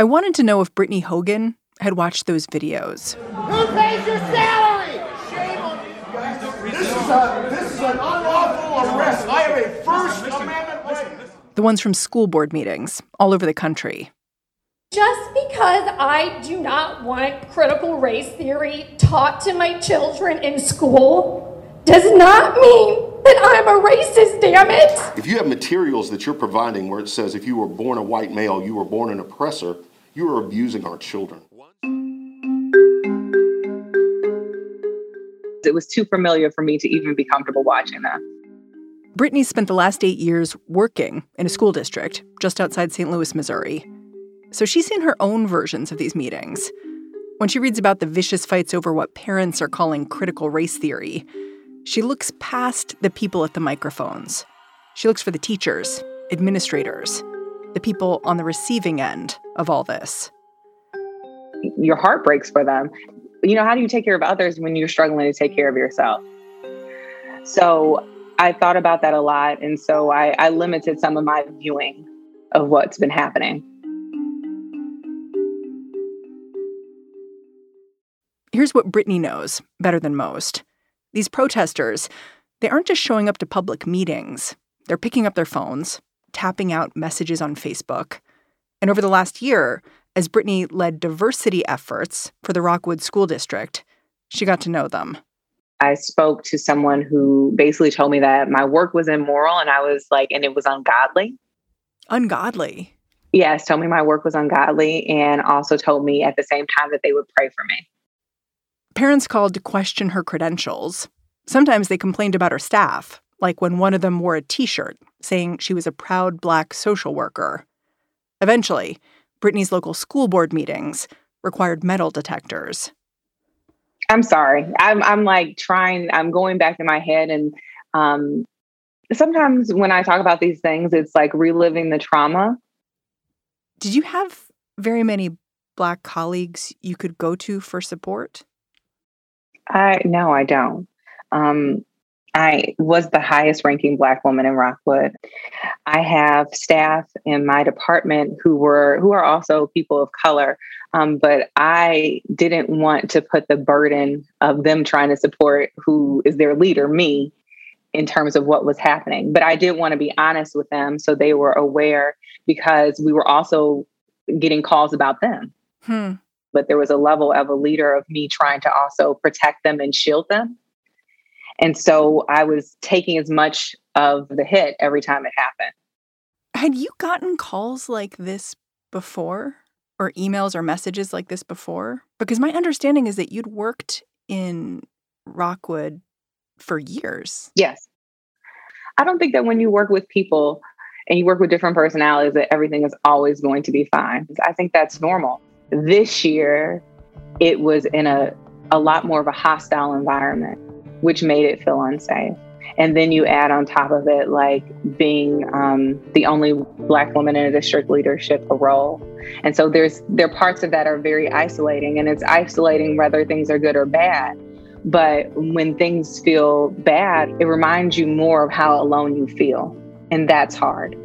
I wanted to know if Brittany Hogan had watched those videos. Who pays your salary? Shame on you guys. This is, a, this is an unlawful arrest. I have a First Amendment right. The ones from school board meetings all over the country. Just because I do not want critical race theory taught to my children in school does not mean that I'm a racist, damn it! If you have materials that you're providing where it says if you were born a white male, you were born an oppressor, you are abusing our children. It was too familiar for me to even be comfortable watching that. Brittany spent the last eight years working in a school district just outside St. Louis, Missouri. So she's seen her own versions of these meetings. When she reads about the vicious fights over what parents are calling critical race theory, she looks past the people at the microphones. She looks for the teachers, administrators, the people on the receiving end of all this. Your heart breaks for them. You know, how do you take care of others when you're struggling to take care of yourself? So I thought about that a lot. And so I, I limited some of my viewing of what's been happening. Here's what Brittany knows better than most. These protesters, they aren't just showing up to public meetings. They're picking up their phones, tapping out messages on Facebook. And over the last year, as Brittany led diversity efforts for the Rockwood School District, she got to know them. I spoke to someone who basically told me that my work was immoral and I was like, and it was ungodly. Ungodly? Yes, told me my work was ungodly and also told me at the same time that they would pray for me. Parents called to question her credentials. Sometimes they complained about her staff, like when one of them wore a t shirt saying she was a proud black social worker. Eventually, Brittany's local school board meetings required metal detectors. I'm sorry. I'm I'm like trying. I'm going back in my head, and um, sometimes when I talk about these things, it's like reliving the trauma. Did you have very many black colleagues you could go to for support? I no, I don't. Um, I was the highest ranking Black woman in Rockwood. I have staff in my department who were who are also people of color, um, but I didn't want to put the burden of them trying to support who is their leader, me, in terms of what was happening. But I did want to be honest with them so they were aware because we were also getting calls about them. Hmm but there was a level of a leader of me trying to also protect them and shield them. And so I was taking as much of the hit every time it happened. Had you gotten calls like this before, or emails or messages like this before? Because my understanding is that you'd worked in Rockwood for years. Yes. I don't think that when you work with people and you work with different personalities, that everything is always going to be fine. I think that's normal. This year, it was in a, a lot more of a hostile environment, which made it feel unsafe. And then you add on top of it, like being um, the only Black woman in a district leadership role. And so there's there are parts of that are very isolating, and it's isolating whether things are good or bad. But when things feel bad, it reminds you more of how alone you feel. And that's hard.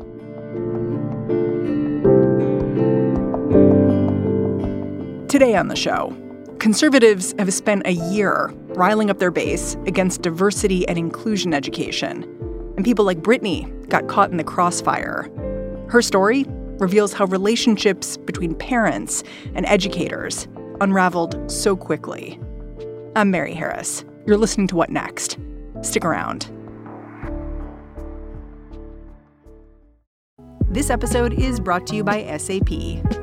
Today on the show, conservatives have spent a year riling up their base against diversity and inclusion education. And people like Brittany got caught in the crossfire. Her story reveals how relationships between parents and educators unraveled so quickly. I'm Mary Harris. You're listening to What Next? Stick around. This episode is brought to you by SAP.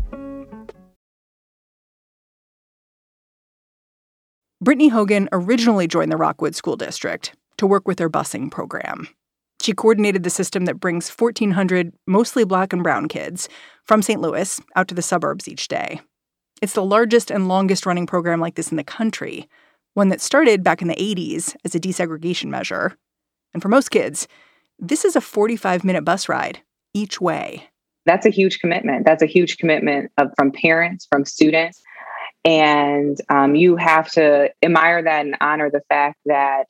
Brittany Hogan originally joined the Rockwood School District to work with their busing program. She coordinated the system that brings 1,400 mostly black and brown kids from St. Louis out to the suburbs each day. It's the largest and longest running program like this in the country, one that started back in the 80s as a desegregation measure. And for most kids, this is a 45 minute bus ride each way. That's a huge commitment. That's a huge commitment of, from parents, from students. And um, you have to admire that and honor the fact that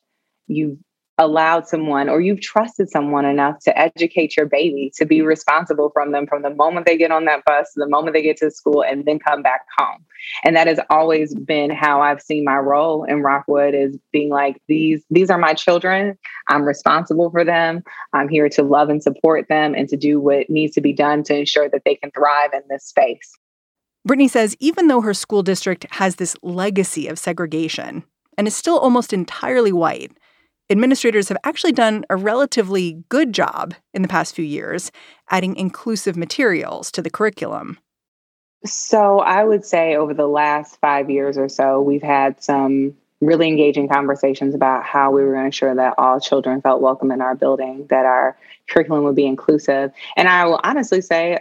you've allowed someone or you've trusted someone enough to educate your baby to be responsible from them from the moment they get on that bus the moment they get to school and then come back home. And that has always been how i've seen my role in rockwood is being like these these are my children. I'm responsible for them. I'm here to love and support them and to do what needs to be done to ensure that they can thrive in this space Brittany says even though her school district has this legacy of segregation and is still almost entirely white, administrators have actually done a relatively good job in the past few years adding inclusive materials to the curriculum. So, I would say over the last five years or so, we've had some really engaging conversations about how we were going to ensure that all children felt welcome in our building, that our curriculum would be inclusive. And I will honestly say,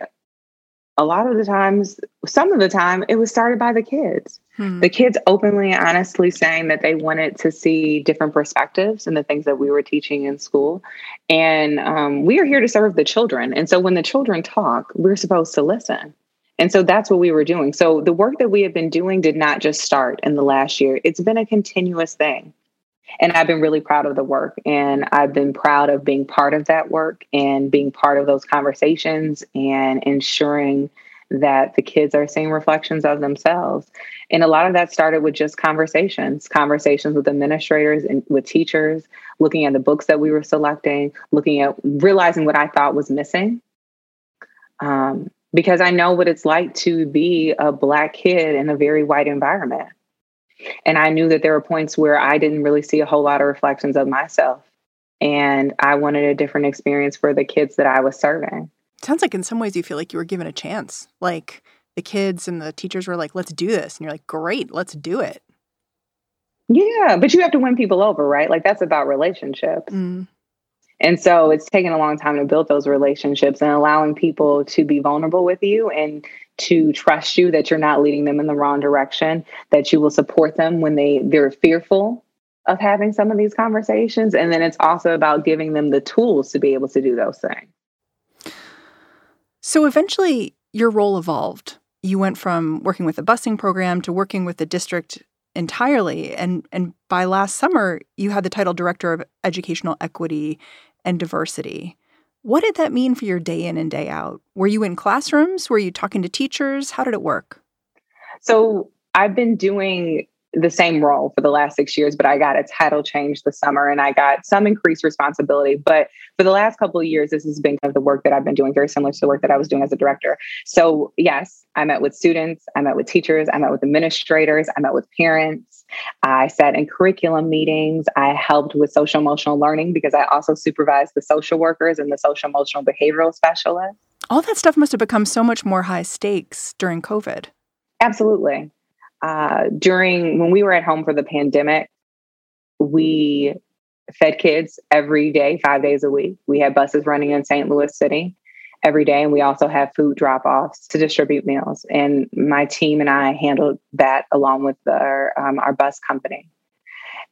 a lot of the times, some of the time, it was started by the kids. Hmm. The kids openly and honestly saying that they wanted to see different perspectives and the things that we were teaching in school. And um, we are here to serve the children. And so when the children talk, we're supposed to listen. And so that's what we were doing. So the work that we have been doing did not just start in the last year, it's been a continuous thing. And I've been really proud of the work. And I've been proud of being part of that work and being part of those conversations and ensuring that the kids are seeing reflections of themselves. And a lot of that started with just conversations, conversations with administrators and with teachers, looking at the books that we were selecting, looking at realizing what I thought was missing. Um, because I know what it's like to be a Black kid in a very white environment. And I knew that there were points where I didn't really see a whole lot of reflections of myself. And I wanted a different experience for the kids that I was serving. Sounds like in some ways you feel like you were given a chance. Like the kids and the teachers were like, let's do this. And you're like, great, let's do it. Yeah, but you have to win people over, right? Like that's about relationships. Mm. And so it's taken a long time to build those relationships and allowing people to be vulnerable with you and to trust you that you're not leading them in the wrong direction, that you will support them when they they're fearful of having some of these conversations. And then it's also about giving them the tools to be able to do those things. So eventually your role evolved. You went from working with the busing program to working with the district entirely. And and by last summer, you had the title director of educational equity and diversity. What did that mean for your day in and day out? Were you in classrooms? Were you talking to teachers? How did it work? So I've been doing the same role for the last six years, but I got a title change this summer and I got some increased responsibility. But for the last couple of years, this has been kind of the work that I've been doing, very similar to the work that I was doing as a director. So, yes, I met with students, I met with teachers, I met with administrators, I met with parents. I sat in curriculum meetings. I helped with social emotional learning because I also supervised the social workers and the social emotional behavioral specialists. All that stuff must have become so much more high stakes during COVID. Absolutely uh, during when we were at home for the pandemic, we fed kids every day, five days a week. We had buses running in St. Louis City every day, and we also had food drop offs to distribute meals. And my team and I handled that along with our um, our bus company.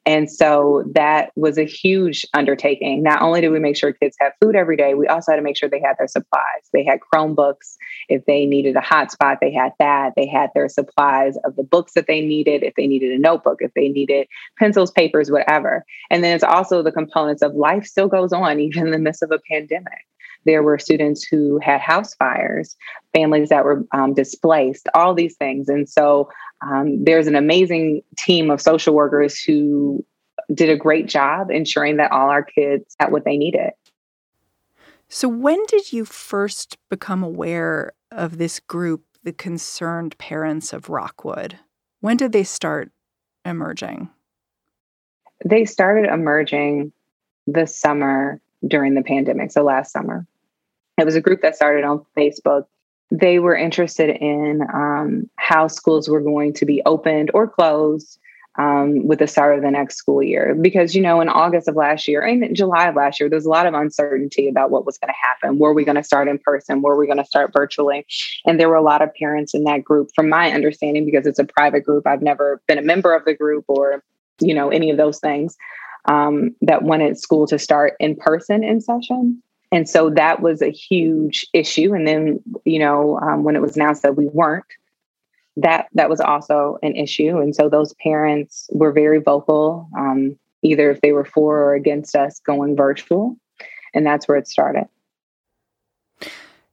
And so that was a huge undertaking. Not only did we make sure kids had food every day, we also had to make sure they had their supplies. They had Chromebooks. If they needed a hotspot, they had that. They had their supplies of the books that they needed, if they needed a notebook, if they needed pencils, papers, whatever. And then it's also the components of life still goes on, even in the midst of a pandemic. There were students who had house fires, families that were um, displaced, all these things. And so um, there's an amazing team of social workers who did a great job ensuring that all our kids had what they needed. So, when did you first become aware of this group, the Concerned Parents of Rockwood? When did they start emerging? They started emerging this summer during the pandemic, so last summer. It was a group that started on Facebook. They were interested in um, how schools were going to be opened or closed um, with the start of the next school year. Because, you know, in August of last year and July of last year, there's a lot of uncertainty about what was going to happen. Were we going to start in person? Were we going to start virtually? And there were a lot of parents in that group, from my understanding, because it's a private group. I've never been a member of the group or, you know, any of those things um, that wanted school to start in person in session. And so that was a huge issue. And then, you know, um, when it was announced that we weren't, that that was also an issue. And so those parents were very vocal, um, either if they were for or against us going virtual. And that's where it started.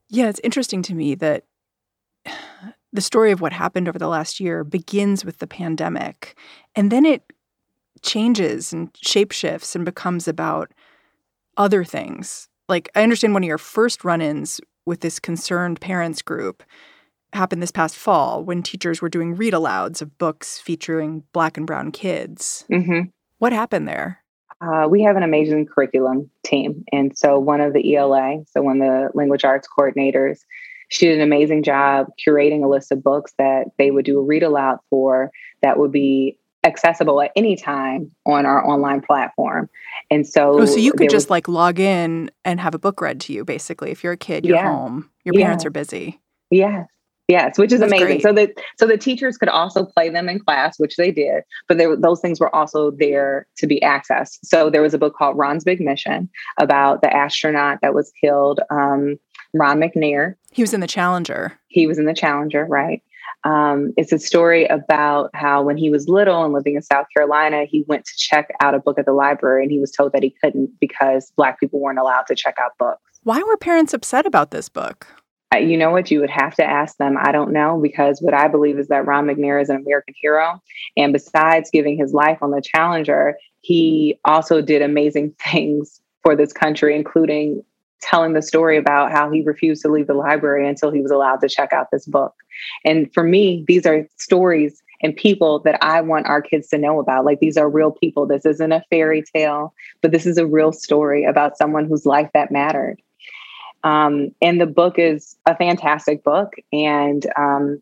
Yeah, it's interesting to me that the story of what happened over the last year begins with the pandemic and then it changes and shapeshifts and becomes about other things. Like, I understand one of your first run ins with this concerned parents group happened this past fall when teachers were doing read alouds of books featuring Black and Brown kids. Mm-hmm. What happened there? Uh, we have an amazing curriculum team. And so, one of the ELA, so one of the language arts coordinators, she did an amazing job curating a list of books that they would do a read aloud for that would be accessible at any time on our online platform. And so, oh, so you could just was, like log in and have a book read to you, basically. If you're a kid, you're yeah, home, your parents yeah. are busy. Yes. Yes, which is That's amazing. Great. So that so the teachers could also play them in class, which they did, but there, those things were also there to be accessed. So there was a book called Ron's Big Mission about the astronaut that was killed, um, Ron McNair. He was in the Challenger. He was in the Challenger, right? Um, it's a story about how when he was little and living in South Carolina, he went to check out a book at the library and he was told that he couldn't because Black people weren't allowed to check out books. Why were parents upset about this book? You know what? You would have to ask them. I don't know because what I believe is that Ron McNair is an American hero. And besides giving his life on the Challenger, he also did amazing things for this country, including telling the story about how he refused to leave the library until he was allowed to check out this book. And for me, these are stories and people that I want our kids to know about. Like these are real people. This isn't a fairy tale, but this is a real story about someone whose life that mattered. Um, and the book is a fantastic book. And um,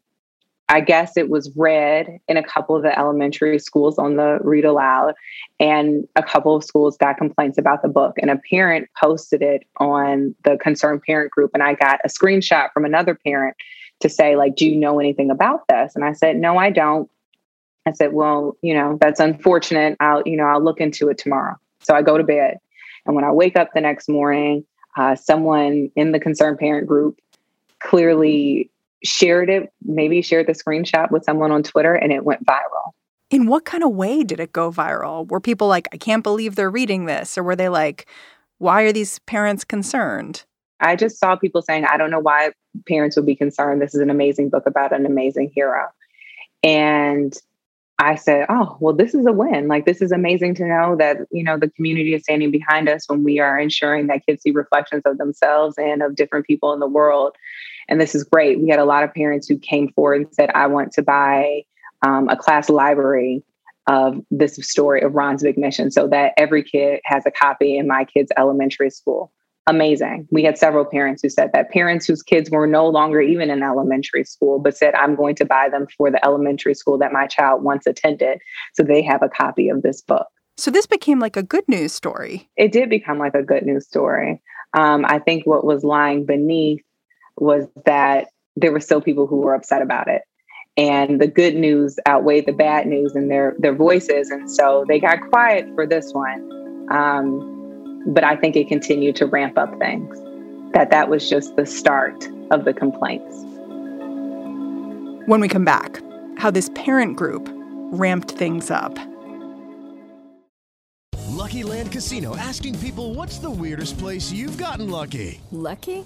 I guess it was read in a couple of the elementary schools on the read aloud, and a couple of schools got complaints about the book. And a parent posted it on the concerned parent group, and I got a screenshot from another parent to say, like, "Do you know anything about this?" And I said, "No, I don't." I said, "Well, you know, that's unfortunate. I'll, you know, I'll look into it tomorrow." So I go to bed, and when I wake up the next morning, uh, someone in the concerned parent group clearly shared it, maybe shared the screenshot with someone on Twitter and it went viral. In what kind of way did it go viral? Were people like, I can't believe they're reading this? Or were they like, why are these parents concerned? I just saw people saying, I don't know why parents would be concerned. This is an amazing book about an amazing hero. And I said, oh, well, this is a win. Like, this is amazing to know that, you know, the community is standing behind us when we are ensuring that kids see reflections of themselves and of different people in the world and this is great. We had a lot of parents who came forward and said, I want to buy um, a class library of this story of Ron's Big Mission so that every kid has a copy in my kid's elementary school. Amazing. We had several parents who said that parents whose kids were no longer even in elementary school, but said, I'm going to buy them for the elementary school that my child once attended. So they have a copy of this book. So this became like a good news story. It did become like a good news story. Um, I think what was lying beneath was that there were still people who were upset about it. And the good news outweighed the bad news in their, their voices. And so they got quiet for this one. Um, but I think it continued to ramp up things, that that was just the start of the complaints. When we come back, how this parent group ramped things up. Lucky Land Casino asking people what's the weirdest place you've gotten lucky? Lucky?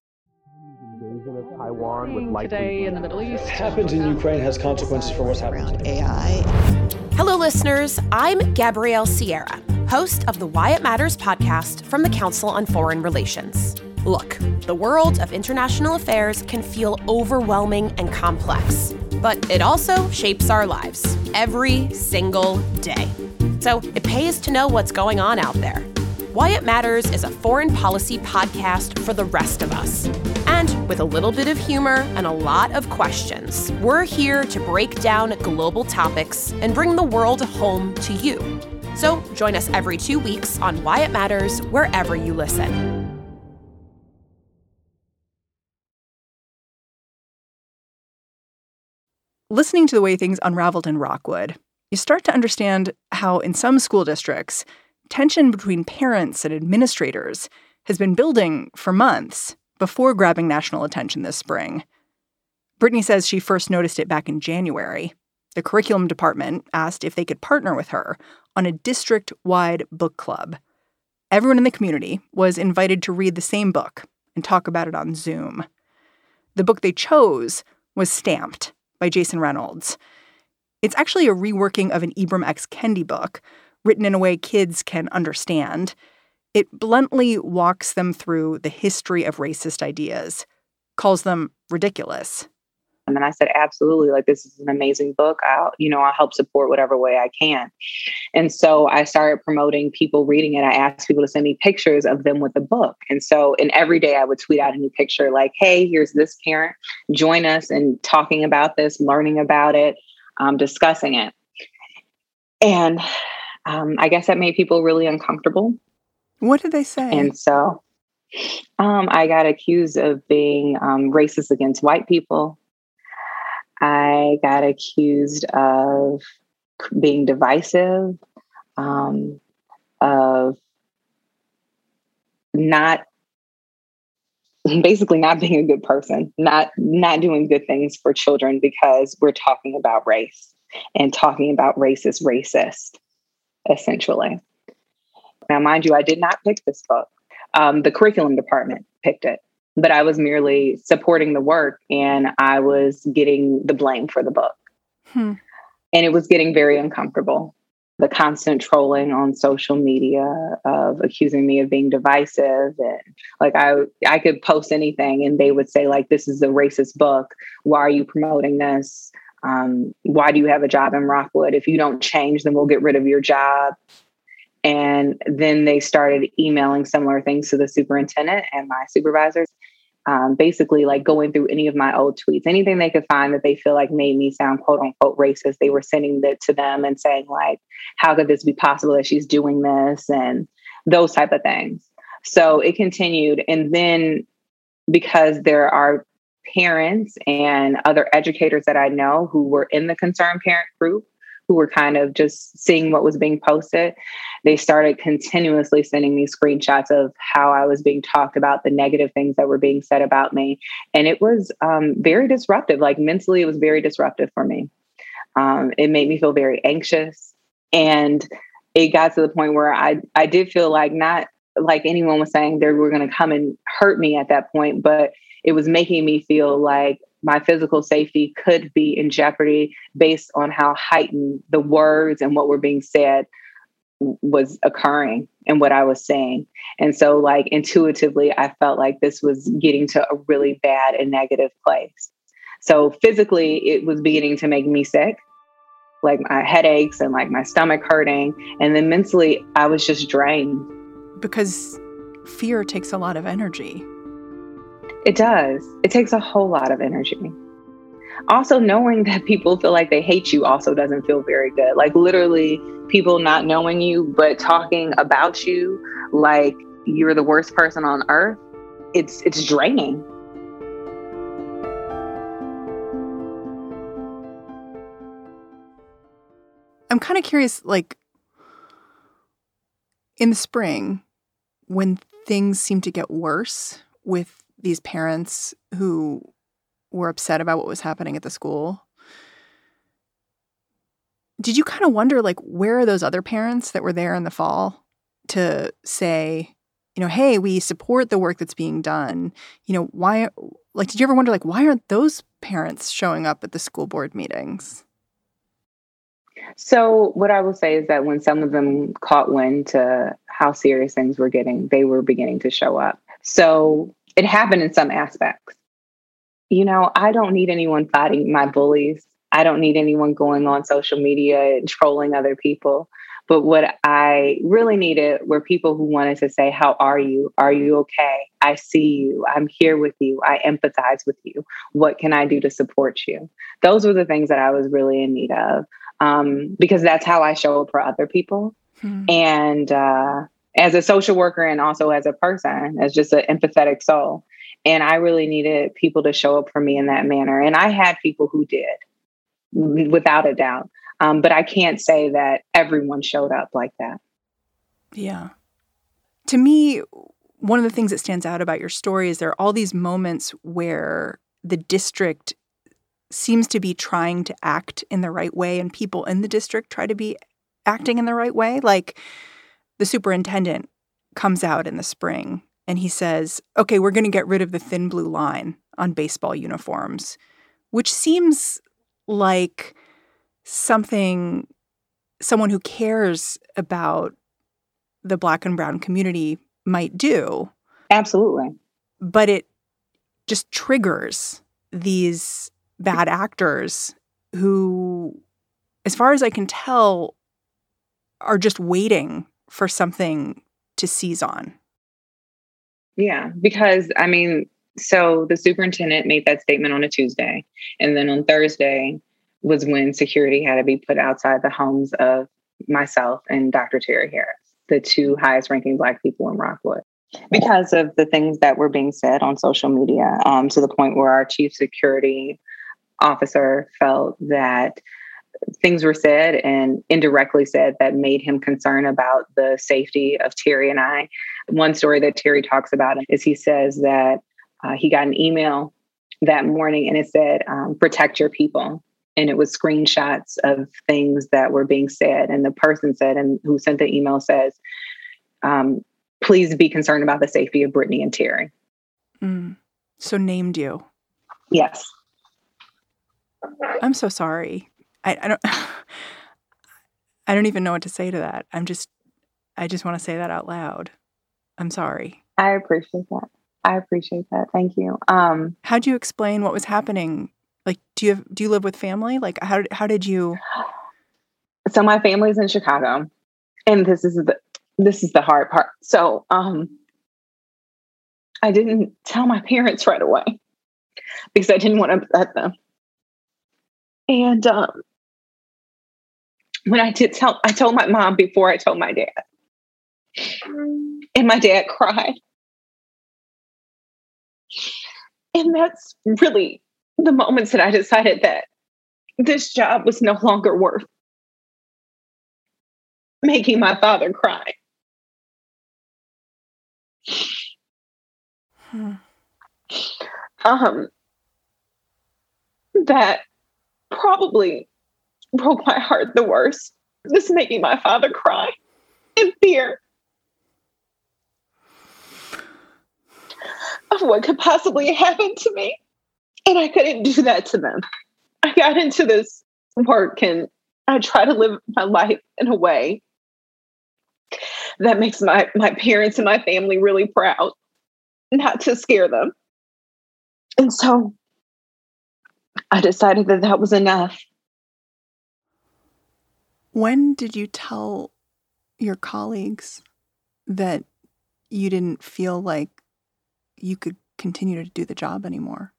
Invasion of Taiwan would likely today in the Middle East. What happens in Ukraine has consequences for what's happening today. AI. Hello, listeners. I'm Gabrielle Sierra, host of the Why It Matters podcast from the Council on Foreign Relations. Look, the world of international affairs can feel overwhelming and complex, but it also shapes our lives every single day. So it pays to know what's going on out there. Why It Matters is a foreign policy podcast for the rest of us. And with a little bit of humor and a lot of questions, we're here to break down global topics and bring the world home to you. So join us every two weeks on Why It Matters wherever you listen. Listening to the way things unraveled in Rockwood, you start to understand how, in some school districts, tension between parents and administrators has been building for months before grabbing national attention this spring. Brittany says she first noticed it back in January. The curriculum department asked if they could partner with her on a district wide book club. Everyone in the community was invited to read the same book and talk about it on Zoom. The book they chose was Stamped by Jason Reynolds. It's actually a reworking of an Ibram X. Kendi book, written in a way kids can understand. It bluntly walks them through the history of racist ideas, calls them ridiculous. And then I said, absolutely, like this is an amazing book. I'll, you know, I'll help support whatever way I can. And so I started promoting people reading it. I asked people to send me pictures of them with the book. And so, and every day I would tweet out a new picture like, hey, here's this parent. Join us in talking about this, learning about it, um, discussing it. And um, I guess that made people really uncomfortable. What did they say? And so um, I got accused of being um, racist against white people. I got accused of being divisive, um, of not basically not being a good person, not not doing good things for children because we're talking about race and talking about race is racist, essentially. Now, mind you, I did not pick this book. Um, the curriculum department picked it, but I was merely supporting the work and I was getting the blame for the book. Hmm. And it was getting very uncomfortable. The constant trolling on social media of accusing me of being divisive and like I I could post anything and they would say like this is a racist book. Why are you promoting this? Um, why do you have a job in Rockwood? If you don't change, then we'll get rid of your job. And then they started emailing similar things to the superintendent and my supervisors, um, basically like going through any of my old tweets, anything they could find that they feel like made me sound quote unquote racist. They were sending that to them and saying like, how could this be possible that she's doing this and those type of things. So it continued. And then because there are parents and other educators that I know who were in the concerned parent group who were kind of just seeing what was being posted, they started continuously sending me screenshots of how I was being talked about, the negative things that were being said about me. And it was um, very disruptive. Like mentally, it was very disruptive for me. Um, it made me feel very anxious. And it got to the point where I, I did feel like not like anyone was saying they were going to come and hurt me at that point, but it was making me feel like my physical safety could be in jeopardy based on how heightened the words and what were being said was occurring and what I was saying. And so, like, intuitively, I felt like this was getting to a really bad and negative place. So, physically, it was beginning to make me sick, like my headaches and like my stomach hurting. And then mentally, I was just drained. Because fear takes a lot of energy. It does. It takes a whole lot of energy. Also, knowing that people feel like they hate you also doesn't feel very good. Like, literally, people not knowing you, but talking about you like you're the worst person on earth, it's, it's draining. I'm kind of curious, like, in the spring, when things seem to get worse with these parents who were upset about what was happening at the school. Did you kind of wonder, like, where are those other parents that were there in the fall to say, you know, hey, we support the work that's being done? You know, why, like, did you ever wonder, like, why aren't those parents showing up at the school board meetings? So, what I will say is that when some of them caught wind to how serious things were getting, they were beginning to show up. So, it happened in some aspects. You know, I don't need anyone fighting my bullies. I don't need anyone going on social media and trolling other people. But what I really needed were people who wanted to say, How are you? Are you okay? I see you. I'm here with you. I empathize with you. What can I do to support you? Those were the things that I was really in need of um, because that's how I show up for other people. Hmm. And uh, as a social worker and also as a person, as just an empathetic soul. And I really needed people to show up for me in that manner. And I had people who did, without a doubt. Um, but I can't say that everyone showed up like that. Yeah. To me, one of the things that stands out about your story is there are all these moments where the district seems to be trying to act in the right way and people in the district try to be acting in the right way. Like the superintendent comes out in the spring and he says, okay, we're going to get rid of the thin blue line on baseball uniforms, which seems like something someone who cares about the black and brown community might do. Absolutely. But it just triggers these bad actors who, as far as I can tell, are just waiting for something to seize on. Yeah, because I mean, so the superintendent made that statement on a Tuesday. And then on Thursday was when security had to be put outside the homes of myself and Dr. Terry Harris, the two highest ranking Black people in Rockwood. Because of the things that were being said on social media, um, to the point where our chief security officer felt that things were said and indirectly said that made him concerned about the safety of Terry and I. One story that Terry talks about is he says that uh, he got an email that morning and it said, um, protect your people. And it was screenshots of things that were being said. And the person said, and who sent the email says, um, please be concerned about the safety of Brittany and Terry. Mm. So named you. Yes. I'm so sorry. I, I don't I don't even know what to say to that. I'm just I just want to say that out loud. I'm sorry. I appreciate that. I appreciate that. Thank you. Um how do you explain what was happening? Like do you have, do you live with family? Like how how did you So my family's in Chicago. And this is the this is the hard part. So um I didn't tell my parents right away because I didn't want to upset them. And um, when I did tell, I told my mom before I told my dad. And my dad cried. And that's really the moments that I decided that this job was no longer worth making my father cry. Hmm. Um, that probably broke my heart the worst. This making my father cry in fear of what could possibly happen to me. And I couldn't do that to them. I got into this work and I try to live my life in a way that makes my, my parents and my family really proud, not to scare them. And so I decided that that was enough. When did you tell your colleagues that you didn't feel like you could continue to do the job anymore?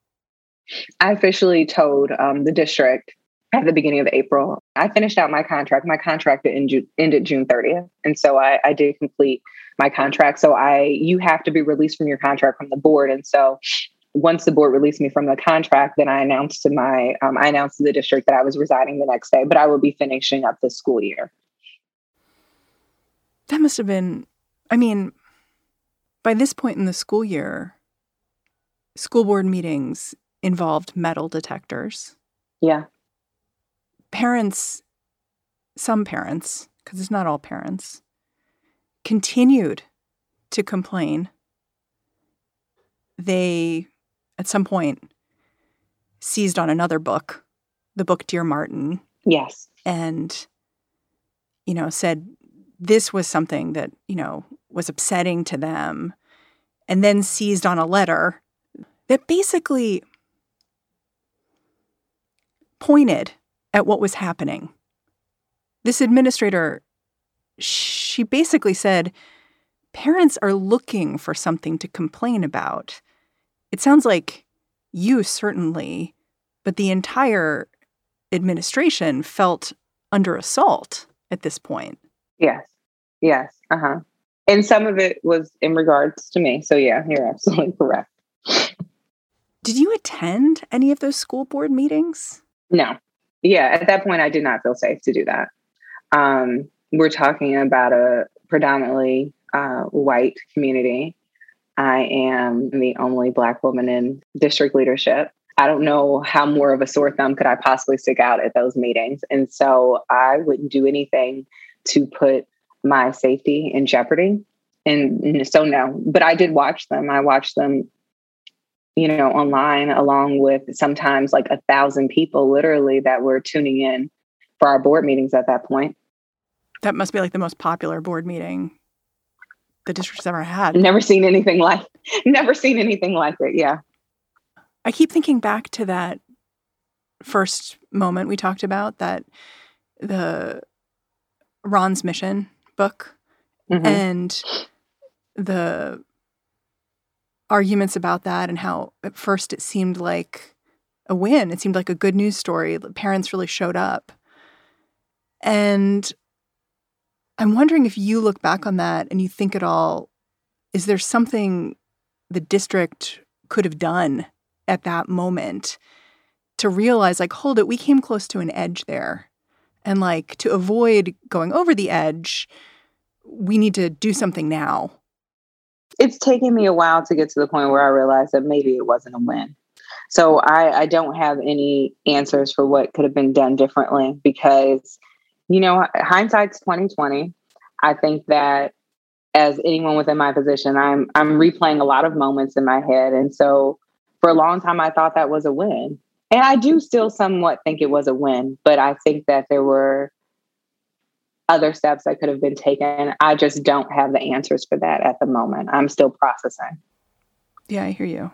I officially told um, the district at the beginning of April. I finished out my contract. My contract ended, ended June 30th. And so I, I did complete my contract. So I you have to be released from your contract from the board. And so once the board released me from the contract, then I announced to my um, I announced to the district that I was resigning the next day, but I will be finishing up this school year. That must have been, I mean, by this point in the school year, school board meetings involved metal detectors. Yeah. Parents, some parents, because it's not all parents, continued to complain. They, at some point, seized on another book, the book Dear Martin. Yes. And, you know, said this was something that, you know, was upsetting to them. And then seized on a letter that basically pointed at what was happening. This administrator, she basically said, parents are looking for something to complain about. It sounds like you certainly, but the entire administration felt under assault at this point. Yes. Yes. Uh huh. And some of it was in regards to me. So, yeah, you're absolutely correct. Did you attend any of those school board meetings? No. Yeah, at that point, I did not feel safe to do that. Um, we're talking about a predominantly uh, white community. I am the only Black woman in district leadership. I don't know how more of a sore thumb could I possibly stick out at those meetings. And so I wouldn't do anything to put my safety in jeopardy. And so, no, but I did watch them. I watched them you know, online along with sometimes like a thousand people literally that were tuning in for our board meetings at that point. That must be like the most popular board meeting the district's ever had. Never seen anything like never seen anything like it. Yeah. I keep thinking back to that first moment we talked about that the Ron's mission book mm-hmm. and the arguments about that and how at first it seemed like a win. It seemed like a good news story. The parents really showed up. And I'm wondering if you look back on that and you think at all, is there something the district could have done at that moment to realize, like, hold it, we came close to an edge there. And like to avoid going over the edge, we need to do something now it's taken me a while to get to the point where I realized that maybe it wasn't a win. So I, I don't have any answers for what could have been done differently because, you know, hindsight's twenty twenty. I think that as anyone within my position, I'm I'm replaying a lot of moments in my head, and so for a long time I thought that was a win, and I do still somewhat think it was a win. But I think that there were other steps that could have been taken. I just don't have the answers for that at the moment. I'm still processing. Yeah, I hear you.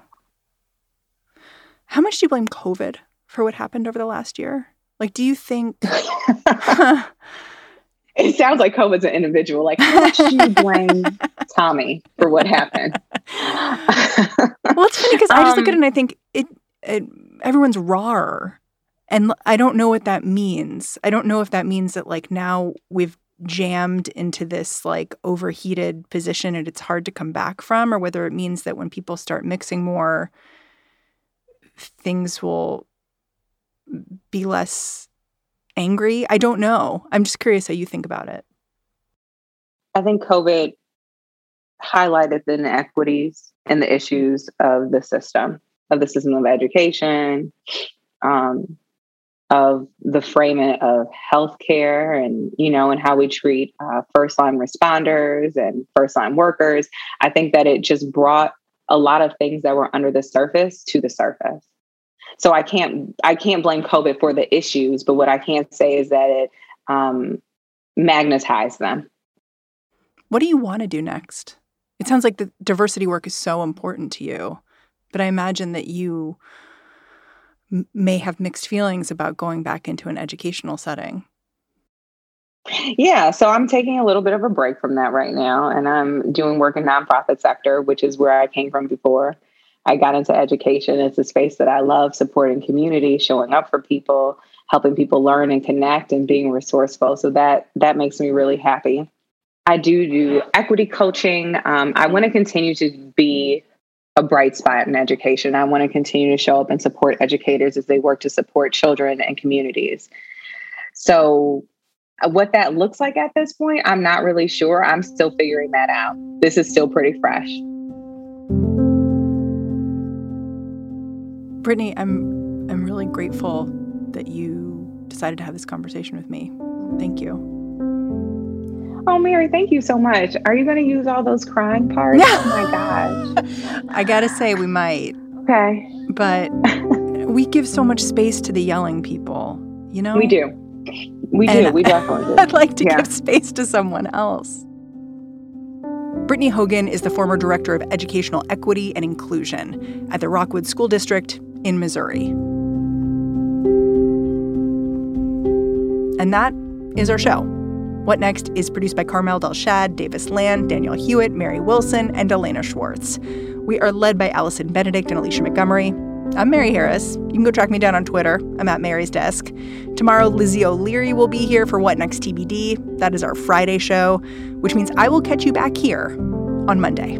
How much do you blame COVID for what happened over the last year? Like, do you think? it sounds like COVID's an individual. Like, how much do you blame Tommy for what happened? well, it's funny because I just look at it um, and I think it, it everyone's raw and I don't know what that means. I don't know if that means that like now we've jammed into this like overheated position and it's hard to come back from, or whether it means that when people start mixing more, things will be less angry. I don't know. I'm just curious how you think about it. I think COVID highlighted the inequities and the issues of the system, of the system of education, um, of the framing of healthcare and you know and how we treat uh, first line responders and first line workers i think that it just brought a lot of things that were under the surface to the surface so i can't i can't blame covid for the issues but what i can say is that it um, magnetized them what do you want to do next it sounds like the diversity work is so important to you but i imagine that you may have mixed feelings about going back into an educational setting. Yeah, so I'm taking a little bit of a break from that right now, and I'm doing work in nonprofit sector, which is where I came from before. I got into education. It's a space that I love, supporting community, showing up for people, helping people learn and connect, and being resourceful. So that that makes me really happy. I do do equity coaching. Um, I want to continue to be a bright spot in education. I want to continue to show up and support educators as they work to support children and communities. So, uh, what that looks like at this point, I'm not really sure. I'm still figuring that out. This is still pretty fresh. Brittany, I'm I'm really grateful that you decided to have this conversation with me. Thank you. Oh, Mary, thank you so much. Are you going to use all those crying parts? oh my gosh. I got to say, we might. Okay. But we give so much space to the yelling people, you know? We do. We do. And we definitely do. I'd like to yeah. give space to someone else. Brittany Hogan is the former director of educational equity and inclusion at the Rockwood School District in Missouri. And that is our show. What Next is produced by Carmel Delshad, Davis Land, Danielle Hewitt, Mary Wilson, and Elena Schwartz. We are led by Allison Benedikt and Alicia Montgomery. I'm Mary Harris. You can go track me down on Twitter. I'm at Mary's Desk. Tomorrow, Lizzie O'Leary will be here for What Next TBD. That is our Friday show, which means I will catch you back here on Monday.